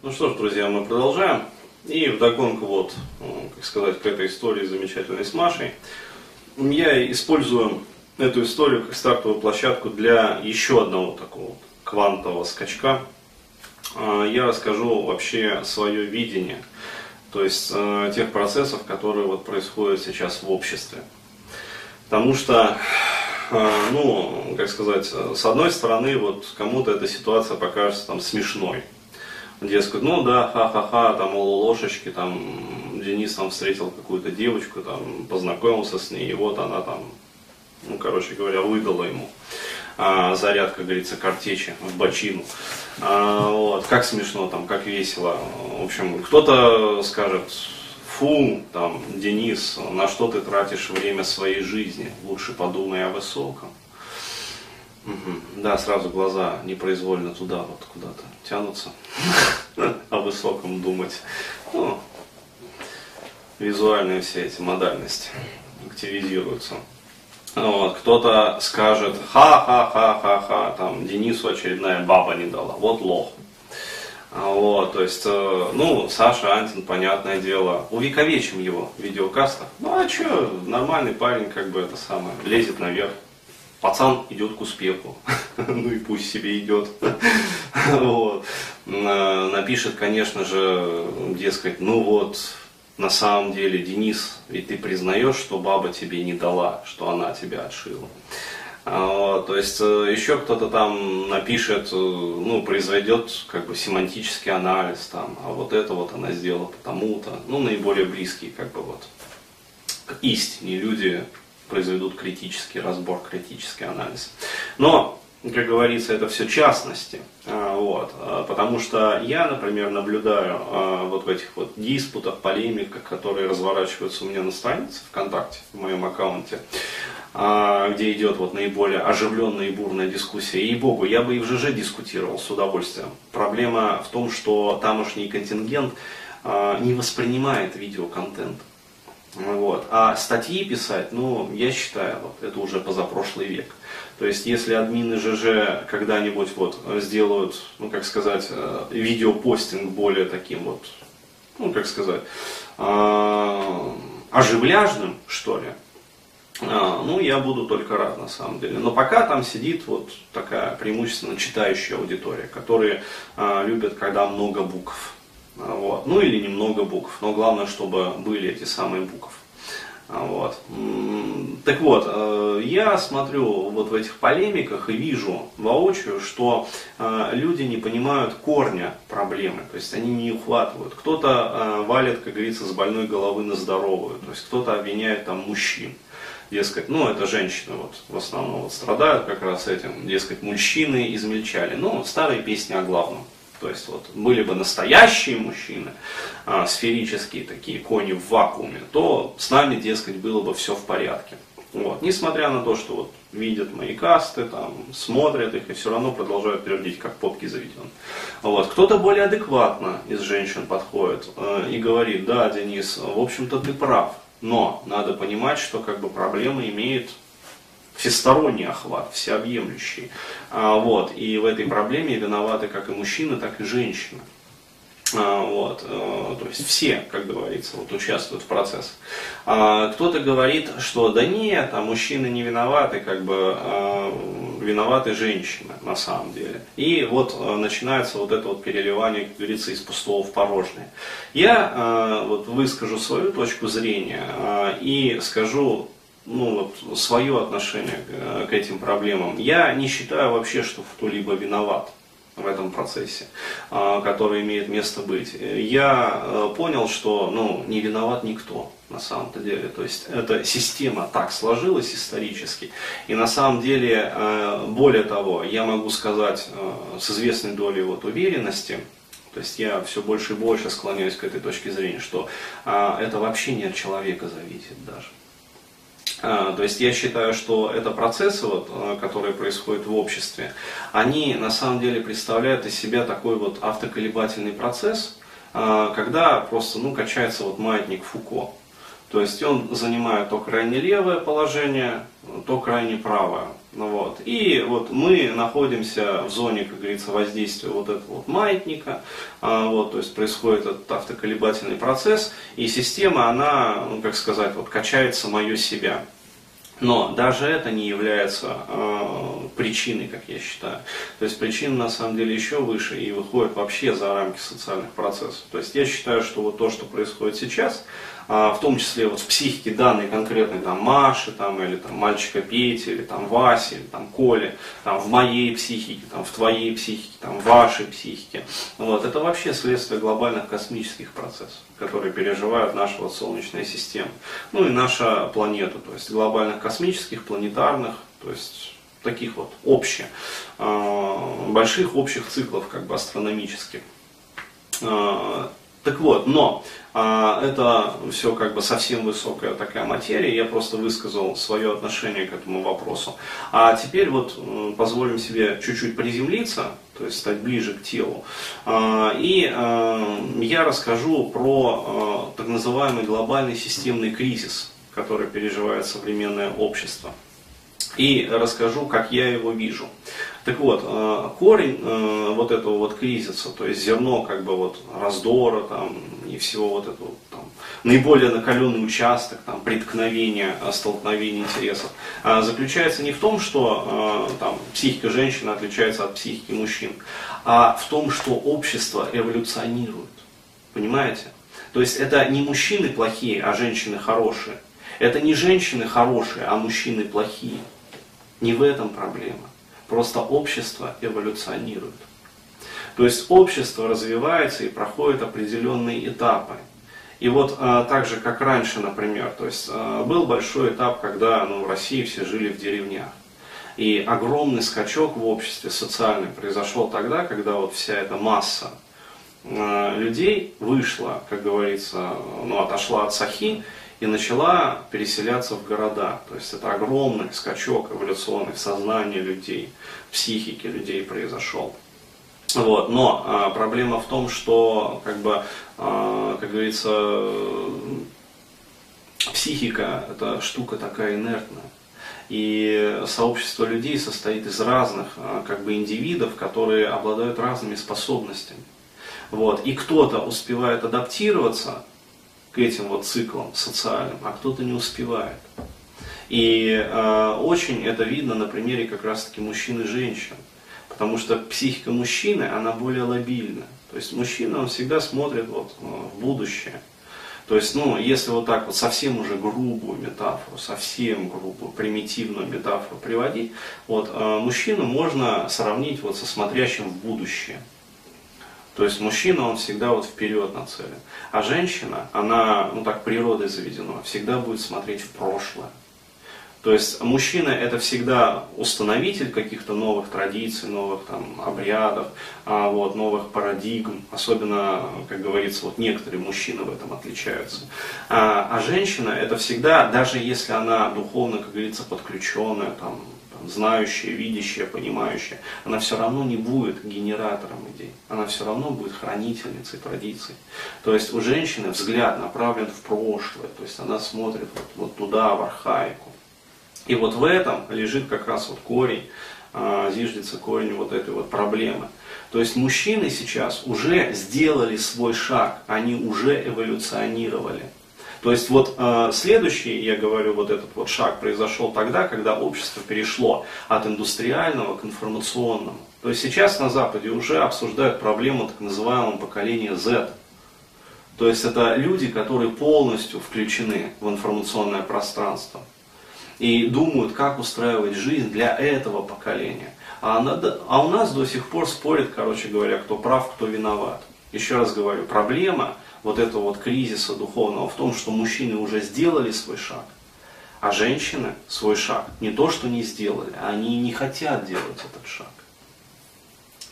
Ну что ж, друзья, мы продолжаем. И вдогонку вот, ну, как сказать, к этой истории замечательной с Машей, я использую эту историю как стартовую площадку для еще одного такого квантового скачка. А, я расскажу вообще свое видение, то есть э, тех процессов, которые вот происходят сейчас в обществе. Потому что, э, ну, как сказать, с одной стороны, вот кому-то эта ситуация покажется там смешной. Дескать, ну да, ха-ха-ха, там лошечки, там Денис там встретил какую-то девочку, там познакомился с ней, и вот она там ну, короче говоря, выдала ему а, заряд, как говорится, картечи в бочину. А, вот, как смешно, там, как весело. В общем, кто-то скажет, фу, там, Денис, на что ты тратишь время своей жизни? Лучше подумай о высоком. Угу. Да, сразу глаза непроизвольно туда вот куда-то тянутся. О высоком думать. Ну, визуальные все эти модальности активизируются. Вот, кто-то скажет, ха-ха-ха-ха-ха, там, Денису очередная баба не дала, вот лох. А, вот, то есть, э, ну, Саша Антин, понятное дело, увековечим его в видеокастах. Ну, а что, нормальный парень, как бы это самое, лезет наверх. Пацан идет к успеху. ну и пусть себе идет. вот. Напишет, конечно же, дескать, ну вот, на самом деле, Денис, ведь ты признаешь, что баба тебе не дала, что она тебя отшила. А, то есть э, еще кто-то там напишет, э, ну, произведет как бы семантический анализ, там, а вот это вот она сделала потому-то, ну, наиболее близкие как бы вот к истине люди произведут критический разбор, критический анализ. Но как говорится, это все частности. А, вот, а, потому что я, например, наблюдаю а, вот в этих вот диспутах, полемиках, которые разворачиваются у меня на странице ВКонтакте, в моем аккаунте, где идет вот наиболее оживленная и бурная дискуссия. И богу, я бы и в ЖЖ дискутировал с удовольствием. Проблема в том, что тамошний контингент не воспринимает видеоконтент. Вот. А статьи писать, ну, я считаю, вот, это уже позапрошлый век. То есть, если админы ЖЖ когда-нибудь вот сделают, ну, как сказать, э, видеопостинг более таким вот, ну, как сказать, э, оживляжным, что ли, э, ну, я буду только рад, на самом деле. Но пока там сидит вот такая преимущественно читающая аудитория, которые любят, когда много букв. Вот. Ну или немного букв, но главное, чтобы были эти самые буквы. Вот. Так вот, э, я смотрю вот в этих полемиках и вижу воочию, что э, люди не понимают корня проблемы, то есть они не ухватывают. Кто-то э, валит, как говорится, с больной головы на здоровую, то есть кто-то обвиняет там мужчин. Дескать, ну это женщины вот в основном вот страдают как раз этим, дескать, мужчины измельчали. Ну, старые песни о главном. То есть вот были бы настоящие мужчины, а, сферические такие кони в вакууме, то с нами, дескать, было бы все в порядке. Вот. Несмотря на то, что вот видят мои касты, там, смотрят их и все равно продолжают твердить, как попки заведен. Вот. Кто-то более адекватно из женщин подходит э, и говорит, да, Денис, в общем-то ты прав, но надо понимать, что как бы проблема имеет всесторонний охват, всеобъемлющий. А, вот, и в этой проблеме виноваты как и мужчины, так и женщины. А, вот, э, то есть все, как говорится, вот, участвуют в процессе. А, кто-то говорит, что да нет, а мужчины не виноваты, как бы виноваты женщины на самом деле. И вот э, начинается вот это вот переливание, как говорится, из пустого в порожнее. Я вот выскажу свою точку зрения и скажу ну, вот, свое отношение к, этим проблемам. Я не считаю вообще, что кто-либо виноват в этом процессе, а, который имеет место быть. Я э, понял, что ну, не виноват никто на самом-то деле. То есть эта система так сложилась исторически. И на самом деле, э, более того, я могу сказать э, с известной долей вот уверенности, то есть я все больше и больше склоняюсь к этой точке зрения, что а, это вообще не от человека зависит даже. А, то есть я считаю, что это процессы, вот, а, которые происходят в обществе, они на самом деле представляют из себя такой вот автоколебательный процесс, а, когда просто ну, качается вот маятник Фуко. То есть он занимает то крайне левое положение, то крайне правое. Ну, вот. И вот мы находимся в зоне, как говорится, воздействия вот этого вот маятника, а, вот, то есть происходит этот автоколебательный процесс, и система, она, ну, как сказать, вот качает самое себя. Но даже это не является э, причиной, как я считаю. То есть причина на самом деле еще выше и выходит вообще за рамки социальных процессов. То есть я считаю, что вот то, что происходит сейчас, а, в том числе вот в психике данной конкретной там Маши, там, или там мальчика Пети, или там Васи, или там Коли, там в моей психике, там в твоей психике, там в вашей психике. Вот, это вообще следствие глобальных космических процессов, которые переживают наша вот Солнечная система. Ну и наша планета, то есть глобальных космических, планетарных, то есть таких вот общих, а, больших общих циклов как бы астрономических. А, так вот, но а, это все как бы совсем высокая такая материя, я просто высказал свое отношение к этому вопросу. А теперь вот позволим себе чуть-чуть приземлиться, то есть стать ближе к телу. А, и а, я расскажу про а, так называемый глобальный системный кризис, который переживает современное общество и расскажу, как я его вижу. Так вот, э, корень э, вот этого вот кризиса, то есть зерно как бы вот раздора там и всего вот этого там, наиболее накаленный участок, там, преткновения, э, столкновения интересов, заключается не в том, что там, психика женщины отличается от психики мужчин, а в том, что общество эволюционирует. Понимаете? То есть это не мужчины плохие, а женщины хорошие. Это не женщины хорошие, а мужчины плохие. Не в этом проблема. Просто общество эволюционирует. То есть общество развивается и проходит определенные этапы. И вот а, так же, как раньше, например, то есть а, был большой этап, когда ну, в России все жили в деревнях. И огромный скачок в обществе социальный произошел тогда, когда вот вся эта масса а, людей вышла, как говорится, ну, отошла от сахи и начала переселяться в города. То есть это огромный скачок эволюционный в сознании людей, в психике людей произошел. Вот. Но а, проблема в том, что, как бы, а, как говорится, психика это штука такая инертная. И сообщество людей состоит из разных а, как бы, индивидов, которые обладают разными способностями. Вот. И кто-то успевает адаптироваться этим вот циклам социальным, а кто-то не успевает. И э, очень это видно на примере как раз-таки мужчин и женщин. Потому что психика мужчины, она более лобильна. То есть мужчина, он всегда смотрит вот, э, в будущее. То есть, ну, если вот так вот совсем уже грубую метафору, совсем грубую, примитивную метафору приводить, вот, э, мужчину можно сравнить вот со смотрящим в будущее. То есть мужчина, он всегда вот вперед нацелен. А женщина, она, ну так природой заведено, всегда будет смотреть в прошлое. То есть мужчина это всегда установитель каких-то новых традиций, новых там обрядов, а, вот, новых парадигм. Особенно, как говорится, вот некоторые мужчины в этом отличаются. А, а женщина это всегда, даже если она духовно, как говорится, подключенная, там, знающая, видящая, понимающая, она все равно не будет генератором идей, она все равно будет хранительницей традиций. То есть у женщины взгляд направлен в прошлое, то есть она смотрит вот, вот туда, в архаику. И вот в этом лежит как раз вот корень, а, зиждется корень вот этой вот проблемы. То есть мужчины сейчас уже сделали свой шаг, они уже эволюционировали. То есть вот э, следующий, я говорю, вот этот вот шаг произошел тогда, когда общество перешло от индустриального к информационному. То есть сейчас на Западе уже обсуждают проблему так называемого поколения Z. То есть это люди, которые полностью включены в информационное пространство и думают, как устраивать жизнь для этого поколения. А, надо, а у нас до сих пор спорят, короче говоря, кто прав, кто виноват. Еще раз говорю, проблема вот этого вот кризиса духовного в том, что мужчины уже сделали свой шаг, а женщины свой шаг не то, что не сделали, а они не хотят делать этот шаг.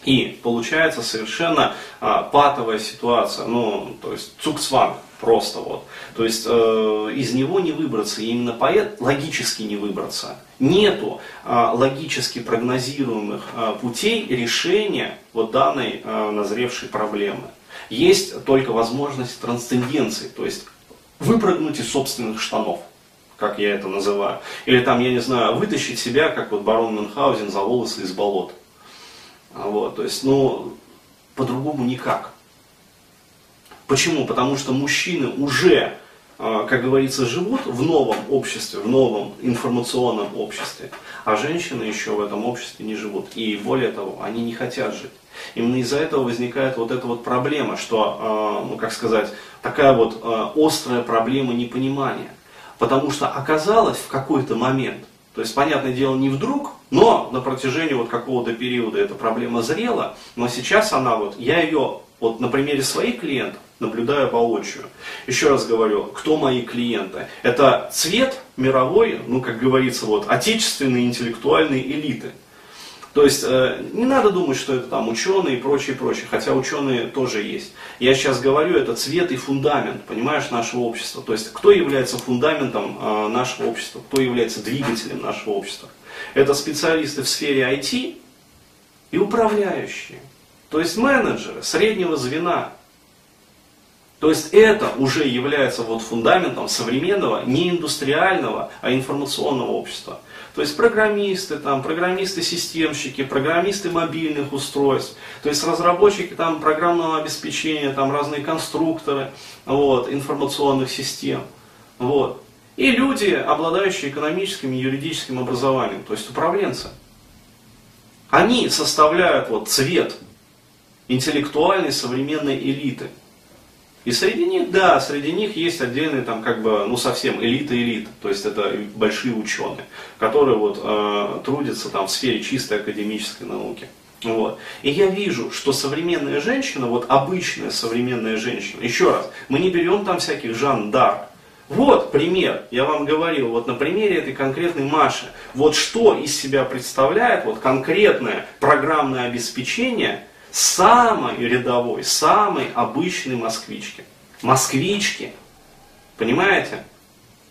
И получается совершенно а, патовая ситуация, ну, то есть цукцванг просто вот. То есть э, из него не выбраться, и именно поэт логически не выбраться. Нету э, логически прогнозируемых э, путей решения вот данной э, назревшей проблемы есть только возможность трансценденции, то есть выпрыгнуть из собственных штанов, как я это называю. Или там, я не знаю, вытащить себя, как вот барон Мюнхгаузен, за волосы из болот. Вот, то есть, ну, по-другому никак. Почему? Потому что мужчины уже, а, как говорится, живут в новом обществе, в новом информационном обществе, а женщины еще в этом обществе не живут. И более того, они не хотят жить. Именно из-за этого возникает вот эта вот проблема, что, а, ну как сказать, такая вот а, острая проблема непонимания. Потому что оказалось в какой-то момент, то есть, понятное дело, не вдруг, но на протяжении вот какого-то периода эта проблема зрела, но сейчас она вот, я ее вот на примере своих клиентов наблюдаю воочию. Еще раз говорю, кто мои клиенты? Это цвет мировой, ну, как говорится, вот, отечественной интеллектуальной элиты. То есть э, не надо думать, что это там ученые и прочее, прочее, хотя ученые тоже есть. Я сейчас говорю, это цвет и фундамент, понимаешь, нашего общества. То есть кто является фундаментом э, нашего общества, кто является двигателем нашего общества. Это специалисты в сфере IT и управляющие. То есть менеджеры среднего звена. То есть это уже является вот фундаментом современного, не индустриального, а информационного общества. То есть программисты, там, программисты-системщики, программисты мобильных устройств, то есть разработчики там, программного обеспечения, там, разные конструкторы вот, информационных систем. Вот. И люди, обладающие экономическим и юридическим образованием, то есть управленцы. Они составляют вот цвет интеллектуальной современной элиты. И среди них, да, среди них есть отдельные там как бы, ну совсем элита-элита, то есть это большие ученые, которые вот э, трудятся там в сфере чистой академической науки. Вот. И я вижу, что современная женщина, вот обычная современная женщина, еще раз, мы не берем там всяких Жан Дар. Вот пример, я вам говорил, вот на примере этой конкретной Маши, вот что из себя представляет вот конкретное программное обеспечение – самой рядовой, самой обычной москвички. Москвички. Понимаете?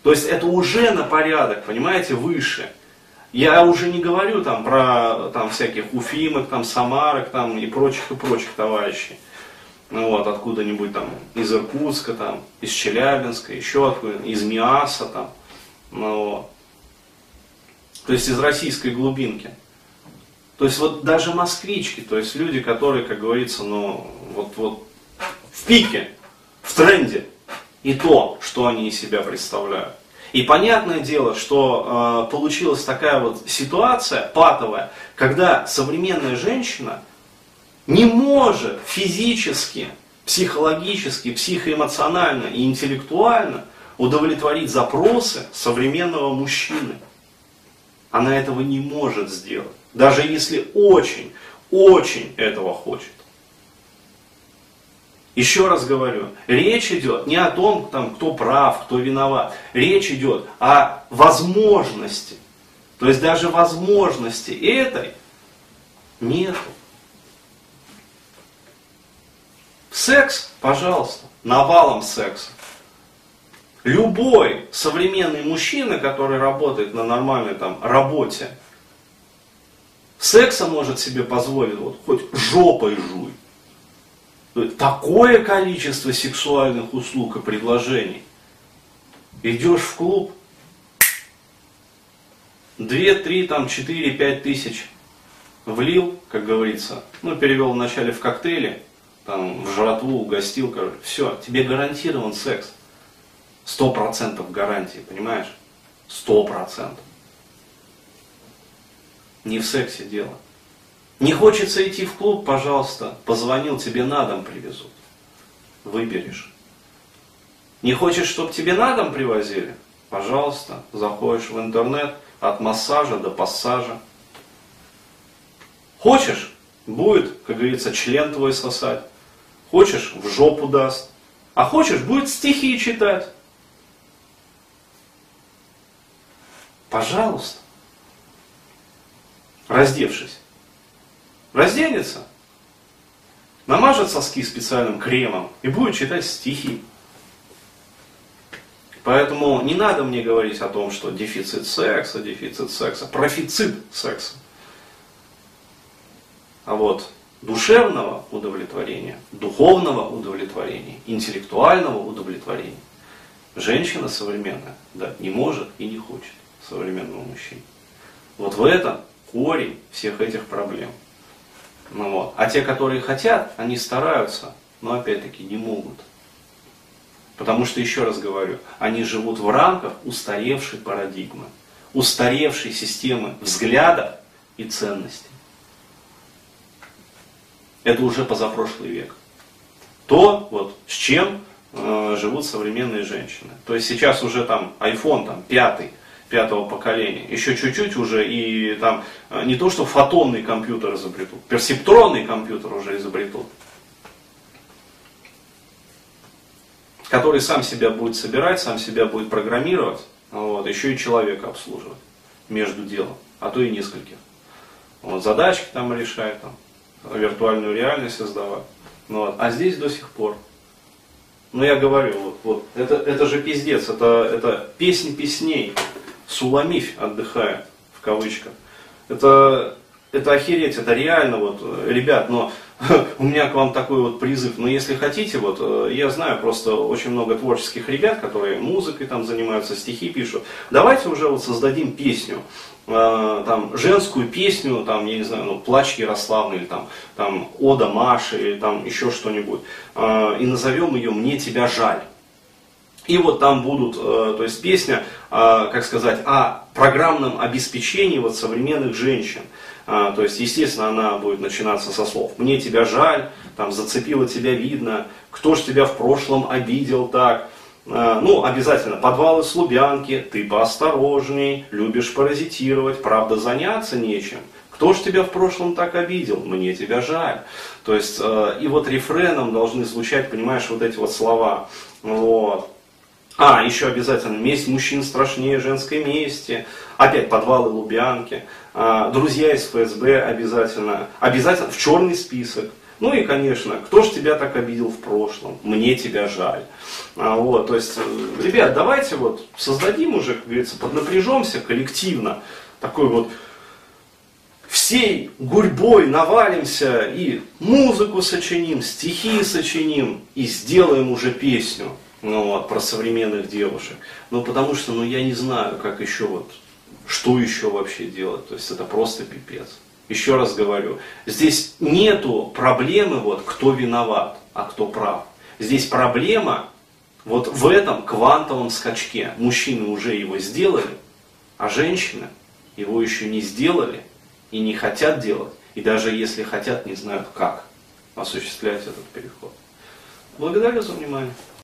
То есть это уже на порядок, понимаете, выше. Я уже не говорю там про там, всяких уфимок, там, самарок там, и прочих и прочих товарищей. Ну, вот, откуда-нибудь там из Иркутска, там, из Челябинска, еще откуда, из Миаса там. Ну, вот. То есть из российской глубинки. То есть вот даже москвички, то есть люди, которые, как говорится, ну вот, вот в пике, в тренде, и то, что они из себя представляют. И понятное дело, что э, получилась такая вот ситуация патовая, когда современная женщина не может физически, психологически, психоэмоционально и интеллектуально удовлетворить запросы современного мужчины. Она этого не может сделать. Даже если очень, очень этого хочет. Еще раз говорю, речь идет не о том, там, кто прав, кто виноват. Речь идет о возможности. То есть даже возможности этой нету. Секс, пожалуйста, навалом секса. Любой современный мужчина, который работает на нормальной там, работе, секса может себе позволить, вот хоть жопой жуй. Такое количество сексуальных услуг и предложений. Идешь в клуб, 2, 3, там, 4, 5 тысяч влил, как говорится, ну, перевел вначале в коктейли, там, в жратву, угостил, короче, все, тебе гарантирован секс. Сто процентов гарантии, понимаешь? Сто процентов. Не в сексе дело. Не хочется идти в клуб, пожалуйста, позвонил, тебе на дом привезут. Выберешь. Не хочешь, чтобы тебе на дом привозили? Пожалуйста, заходишь в интернет, от массажа до пассажа. Хочешь, будет, как говорится, член твой сосать. Хочешь, в жопу даст. А хочешь, будет стихи читать. Пожалуйста раздевшись. Разденется, намажет соски специальным кремом и будет читать стихи. Поэтому не надо мне говорить о том, что дефицит секса, дефицит секса, профицит секса. А вот душевного удовлетворения, духовного удовлетворения, интеллектуального удовлетворения женщина современная дать не может и не хочет современного мужчины. Вот в этом корень всех этих проблем. Ну вот. А те, которые хотят, они стараются, но опять-таки не могут. Потому что, еще раз говорю, они живут в рамках устаревшей парадигмы, устаревшей системы взглядов и ценностей. Это уже позапрошлый век. То, вот, с чем э, живут современные женщины. То есть сейчас уже там iPhone там, пятый, пятого поколения. Еще чуть-чуть уже и там э, не то, что фотонный компьютер изобретут, персептронный компьютер уже изобретут. Который сам себя будет собирать, сам себя будет программировать, вот, еще и человека обслуживать между делом, а то и нескольких. Вот, задачки там решает, там, виртуальную реальность создавать. Вот. А здесь до сих пор. Ну я говорю, вот, вот это, это же пиздец, это, это песнь песней. Суламифь отдыхает, в кавычках. Это, это охереть, это реально, вот, ребят, но у меня к вам такой вот призыв. Но если хотите, вот, э, я знаю просто очень много творческих ребят, которые музыкой там занимаются, стихи пишут. Давайте уже вот создадим песню, э, там, женскую песню, там, я не знаю, ну, «Плач Ярославный», или там, там «Ода Маши», или там еще что-нибудь. Э, и назовем ее «Мне тебя жаль». И вот там будут, э, то есть песня, э, как сказать, о программном обеспечении вот современных женщин. Э, то есть, естественно, она будет начинаться со слов «мне тебя жаль», там «зацепило тебя видно», «кто ж тебя в прошлом обидел так», ну, обязательно, подвалы с Лубянки, ты поосторожней, любишь паразитировать, правда заняться нечем. Кто ж тебя в прошлом так обидел? Мне тебя жаль. То есть, и вот рефреном должны звучать, понимаешь, вот эти вот слова. Вот. А, еще обязательно, месть мужчин страшнее женской мести. Опять подвалы Лубянки. А, друзья из ФСБ обязательно. Обязательно в черный список. Ну и, конечно, кто ж тебя так обидел в прошлом? Мне тебя жаль. А, вот, то есть, э, ребят, давайте вот создадим уже, как говорится, поднапряжемся коллективно. Такой вот всей гурьбой навалимся и музыку сочиним, стихи сочиним и сделаем уже песню ну, вот, про современных девушек. Ну, потому что, ну, я не знаю, как еще вот, что еще вообще делать. То есть это просто пипец. Еще раз говорю, здесь нету проблемы, вот, кто виноват, а кто прав. Здесь проблема вот в этом квантовом скачке. Мужчины уже его сделали, а женщины его еще не сделали и не хотят делать. И даже если хотят, не знают как осуществлять этот переход. Благодарю за внимание.